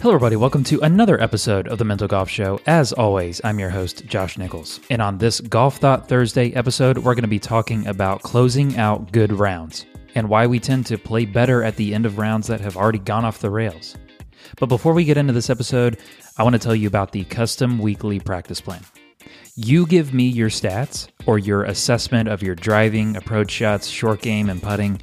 Hello, everybody. Welcome to another episode of the Mental Golf Show. As always, I'm your host, Josh Nichols. And on this Golf Thought Thursday episode, we're going to be talking about closing out good rounds and why we tend to play better at the end of rounds that have already gone off the rails. But before we get into this episode, I want to tell you about the custom weekly practice plan. You give me your stats or your assessment of your driving, approach shots, short game, and putting,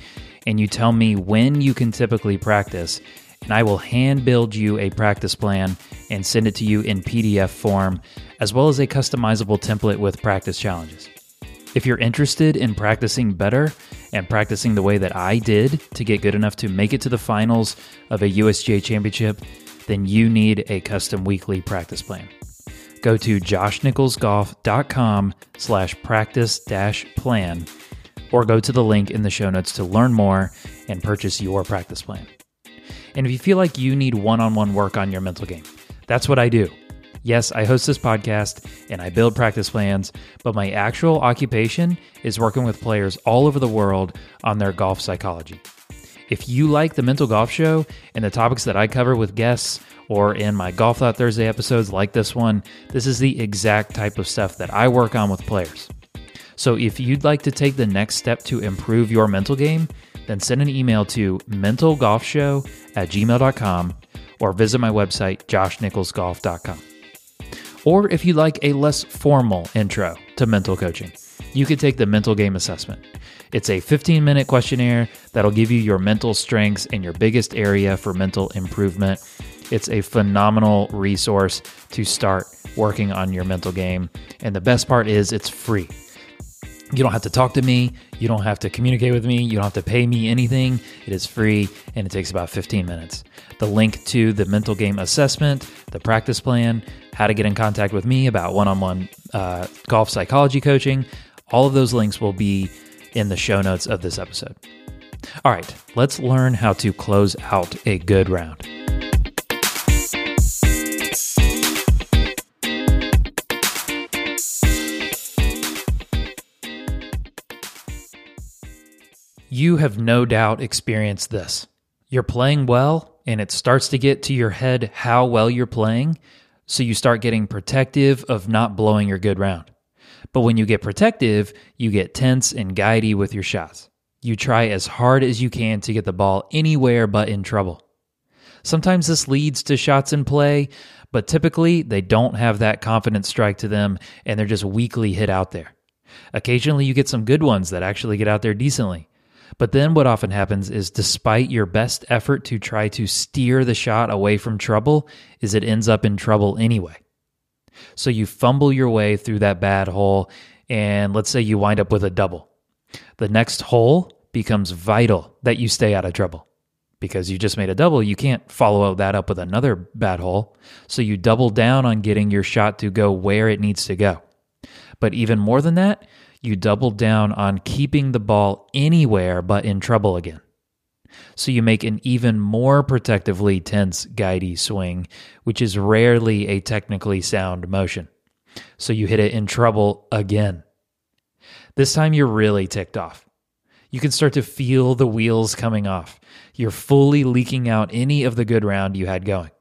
and you tell me when you can typically practice and I will hand build you a practice plan and send it to you in PDF form, as well as a customizable template with practice challenges. If you're interested in practicing better and practicing the way that I did to get good enough to make it to the finals of a USGA championship, then you need a custom weekly practice plan. Go to joshnicholsgolf.com slash practice dash plan or go to the link in the show notes to learn more and purchase your practice plan. And if you feel like you need one on one work on your mental game, that's what I do. Yes, I host this podcast and I build practice plans, but my actual occupation is working with players all over the world on their golf psychology. If you like the Mental Golf Show and the topics that I cover with guests or in my Golf Thought Thursday episodes like this one, this is the exact type of stuff that I work on with players. So if you'd like to take the next step to improve your mental game, then send an email to mentalgolfshow at gmail.com or visit my website, joshnicholsgolf.com. Or if you'd like a less formal intro to mental coaching, you could take the mental game assessment. It's a 15 minute questionnaire that'll give you your mental strengths and your biggest area for mental improvement. It's a phenomenal resource to start working on your mental game. And the best part is it's free. You don't have to talk to me. You don't have to communicate with me. You don't have to pay me anything. It is free and it takes about 15 minutes. The link to the mental game assessment, the practice plan, how to get in contact with me about one on one golf psychology coaching, all of those links will be in the show notes of this episode. All right, let's learn how to close out a good round. You have no doubt experienced this. You're playing well, and it starts to get to your head how well you're playing, so you start getting protective of not blowing your good round. But when you get protective, you get tense and guidey with your shots. You try as hard as you can to get the ball anywhere but in trouble. Sometimes this leads to shots in play, but typically they don't have that confident strike to them and they're just weakly hit out there. Occasionally you get some good ones that actually get out there decently. But then what often happens is despite your best effort to try to steer the shot away from trouble, is it ends up in trouble anyway. So you fumble your way through that bad hole and let's say you wind up with a double. The next hole becomes vital that you stay out of trouble. Because you just made a double, you can't follow that up with another bad hole. So you double down on getting your shot to go where it needs to go. But even more than that, you double down on keeping the ball anywhere but in trouble again. So you make an even more protectively tense, guidey swing, which is rarely a technically sound motion. So you hit it in trouble again. This time you're really ticked off. You can start to feel the wheels coming off. You're fully leaking out any of the good round you had going.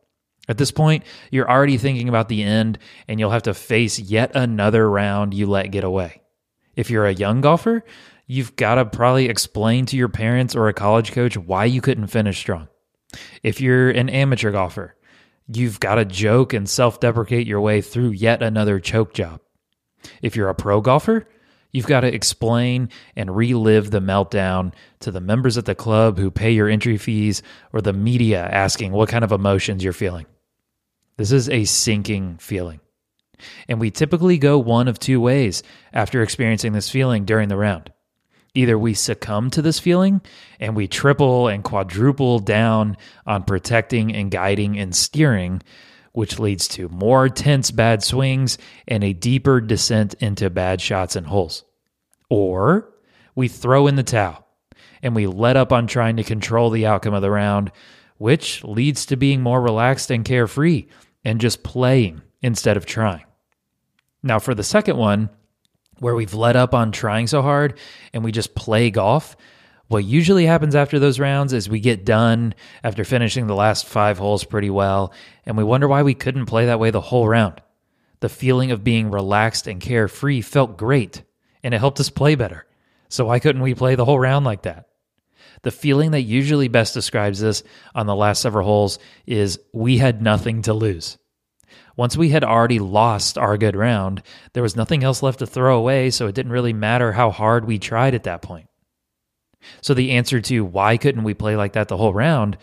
At this point, you're already thinking about the end, and you'll have to face yet another round you let get away. If you're a young golfer, you've got to probably explain to your parents or a college coach why you couldn't finish strong. If you're an amateur golfer, you've got to joke and self deprecate your way through yet another choke job. If you're a pro golfer, you've got to explain and relive the meltdown to the members at the club who pay your entry fees or the media asking what kind of emotions you're feeling. This is a sinking feeling. And we typically go one of two ways after experiencing this feeling during the round. Either we succumb to this feeling and we triple and quadruple down on protecting and guiding and steering, which leads to more tense bad swings and a deeper descent into bad shots and holes. Or we throw in the towel and we let up on trying to control the outcome of the round, which leads to being more relaxed and carefree and just playing instead of trying. Now, for the second one, where we've let up on trying so hard and we just play golf, What usually happens after those rounds is we get done after finishing the last five holes pretty well, and we wonder why we couldn't play that way the whole round. The feeling of being relaxed and carefree felt great, and it helped us play better. So why couldn't we play the whole round like that? The feeling that usually best describes this on the last several holes is we had nothing to lose. Once we had already lost our good round, there was nothing else left to throw away, so it didn't really matter how hard we tried at that point. So the answer to why couldn't we play like that the whole round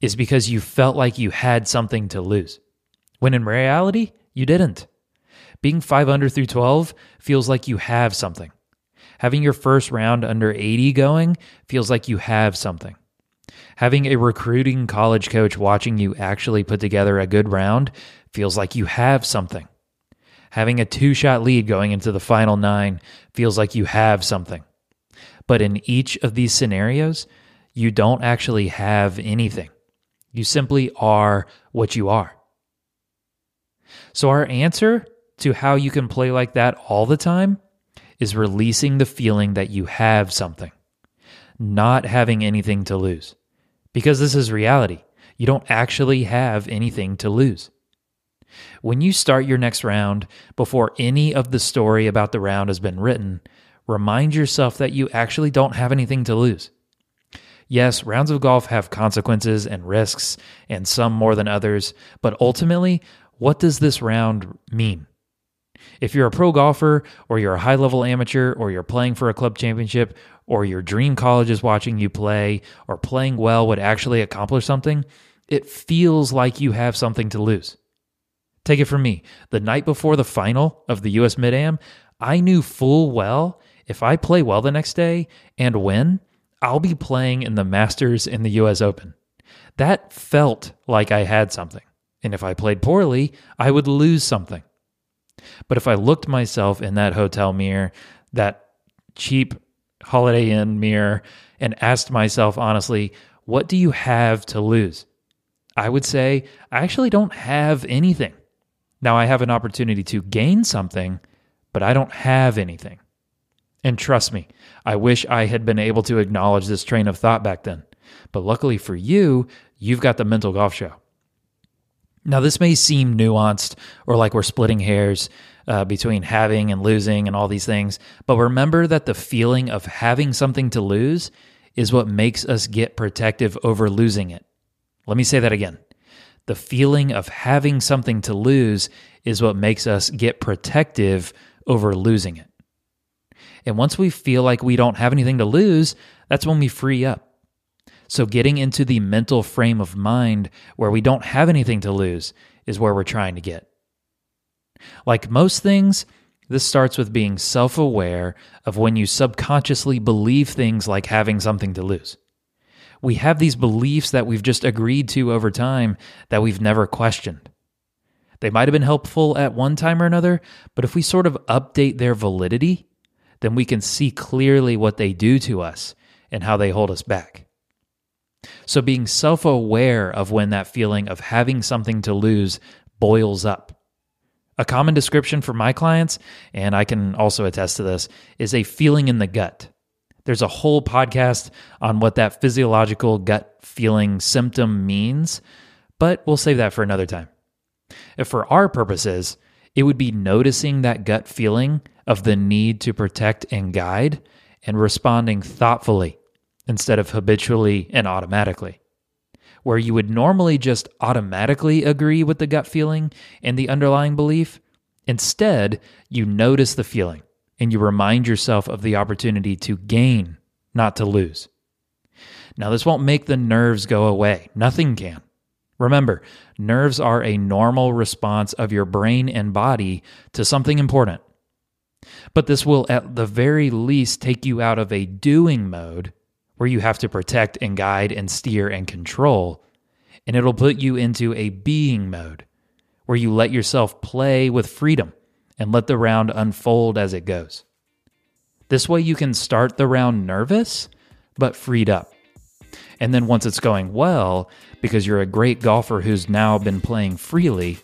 is because you felt like you had something to lose. When in reality, you didn't. Being 5 under through 12 feels like you have something. Having your first round under 80 going feels like you have something. Having a recruiting college coach watching you actually put together a good round feels like you have something. Having a two shot lead going into the final nine feels like you have something. But in each of these scenarios, you don't actually have anything. You simply are what you are. So, our answer to how you can play like that all the time is releasing the feeling that you have something, not having anything to lose. Because this is reality. You don't actually have anything to lose. When you start your next round, before any of the story about the round has been written, remind yourself that you actually don't have anything to lose. Yes, rounds of golf have consequences and risks, and some more than others, but ultimately, what does this round mean? If you're a pro golfer, or you're a high level amateur, or you're playing for a club championship, or your dream college is watching you play, or playing well would actually accomplish something, it feels like you have something to lose. Take it from me. The night before the final of the US Mid Am, I knew full well if I play well the next day and win, I'll be playing in the Masters in the US Open. That felt like I had something. And if I played poorly, I would lose something. But if I looked myself in that hotel mirror, that cheap Holiday Inn mirror, and asked myself honestly, what do you have to lose? I would say, I actually don't have anything. Now I have an opportunity to gain something, but I don't have anything. And trust me, I wish I had been able to acknowledge this train of thought back then. But luckily for you, you've got the mental golf show. Now, this may seem nuanced or like we're splitting hairs uh, between having and losing and all these things, but remember that the feeling of having something to lose is what makes us get protective over losing it. Let me say that again. The feeling of having something to lose is what makes us get protective over losing it. And once we feel like we don't have anything to lose, that's when we free up. So, getting into the mental frame of mind where we don't have anything to lose is where we're trying to get. Like most things, this starts with being self aware of when you subconsciously believe things like having something to lose. We have these beliefs that we've just agreed to over time that we've never questioned. They might have been helpful at one time or another, but if we sort of update their validity, then we can see clearly what they do to us and how they hold us back. So, being self aware of when that feeling of having something to lose boils up. A common description for my clients, and I can also attest to this, is a feeling in the gut. There's a whole podcast on what that physiological gut feeling symptom means, but we'll save that for another time. If for our purposes, it would be noticing that gut feeling of the need to protect and guide and responding thoughtfully instead of habitually and automatically. Where you would normally just automatically agree with the gut feeling and the underlying belief, instead, you notice the feeling and you remind yourself of the opportunity to gain, not to lose. Now, this won't make the nerves go away, nothing can. Remember, nerves are a normal response of your brain and body to something important. But this will, at the very least, take you out of a doing mode where you have to protect and guide and steer and control, and it'll put you into a being mode where you let yourself play with freedom and let the round unfold as it goes. This way, you can start the round nervous but freed up. And then once it's going well, because you're a great golfer who's now been playing freely,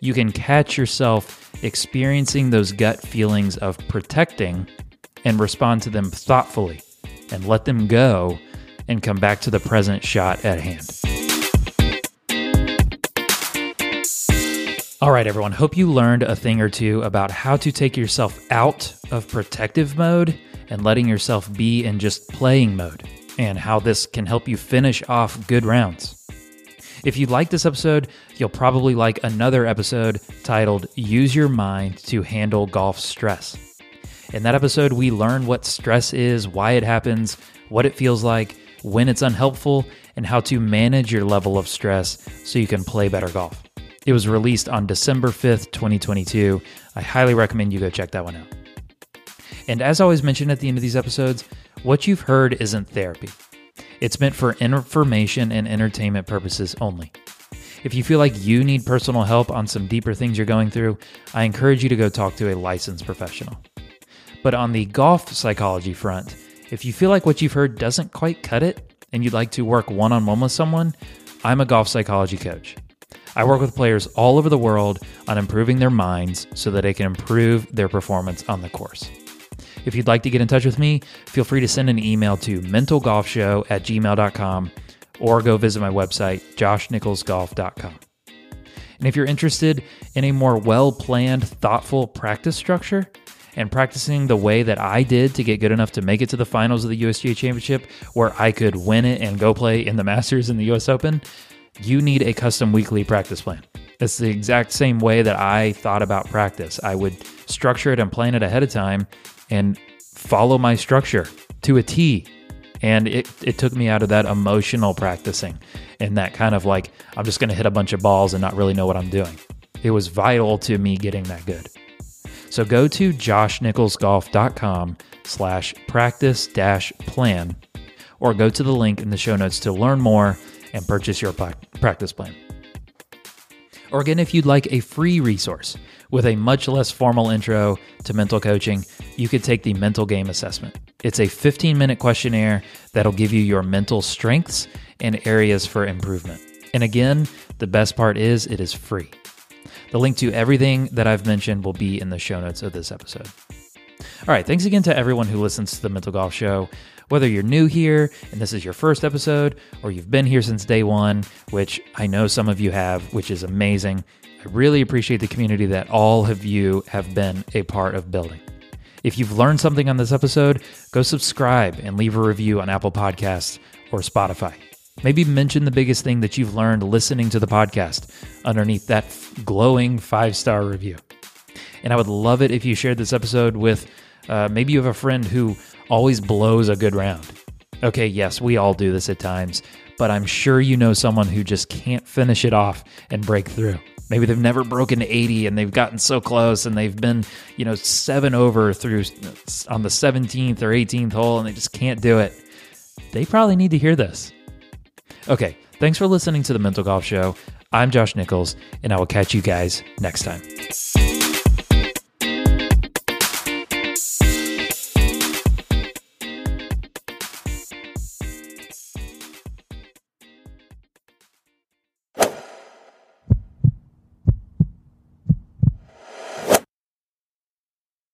you can catch yourself experiencing those gut feelings of protecting and respond to them thoughtfully and let them go and come back to the present shot at hand. All right, everyone. Hope you learned a thing or two about how to take yourself out of protective mode and letting yourself be in just playing mode, and how this can help you finish off good rounds. If you like this episode, you'll probably like another episode titled Use Your Mind to Handle Golf Stress. In that episode, we learn what stress is, why it happens, what it feels like, when it's unhelpful, and how to manage your level of stress so you can play better golf. It was released on December 5th, 2022. I highly recommend you go check that one out. And as I always mention at the end of these episodes, what you've heard isn't therapy. It's meant for information and entertainment purposes only. If you feel like you need personal help on some deeper things you're going through, I encourage you to go talk to a licensed professional. But on the golf psychology front, if you feel like what you've heard doesn't quite cut it and you'd like to work one on one with someone, I'm a golf psychology coach. I work with players all over the world on improving their minds so that they can improve their performance on the course. If you'd like to get in touch with me, feel free to send an email to mentalgolfshow at gmail.com or go visit my website, joshnicholsgolf.com. And if you're interested in a more well planned, thoughtful practice structure and practicing the way that I did to get good enough to make it to the finals of the USGA Championship, where I could win it and go play in the Masters in the US Open, you need a custom weekly practice plan. It's the exact same way that I thought about practice. I would structure it and plan it ahead of time and follow my structure to a T. And it, it took me out of that emotional practicing and that kind of like, I'm just going to hit a bunch of balls and not really know what I'm doing. It was vital to me getting that good. So go to joshnicholsgolf.com slash practice dash plan or go to the link in the show notes to learn more and purchase your practice plan. Or again, if you'd like a free resource with a much less formal intro to mental coaching, you could take the mental game assessment. It's a 15 minute questionnaire that'll give you your mental strengths and areas for improvement. And again, the best part is it is free. The link to everything that I've mentioned will be in the show notes of this episode. All right, thanks again to everyone who listens to the Mental Golf Show. Whether you're new here and this is your first episode, or you've been here since day one, which I know some of you have, which is amazing, I really appreciate the community that all of you have been a part of building. If you've learned something on this episode, go subscribe and leave a review on Apple Podcasts or Spotify. Maybe mention the biggest thing that you've learned listening to the podcast underneath that glowing five star review. And I would love it if you shared this episode with uh, maybe you have a friend who always blows a good round. Okay, yes, we all do this at times, but I'm sure you know someone who just can't finish it off and break through. Maybe they've never broken 80 and they've gotten so close and they've been, you know, seven over through on the 17th or 18th hole and they just can't do it. They probably need to hear this. Okay, thanks for listening to the Mental Golf Show. I'm Josh Nichols, and I will catch you guys next time.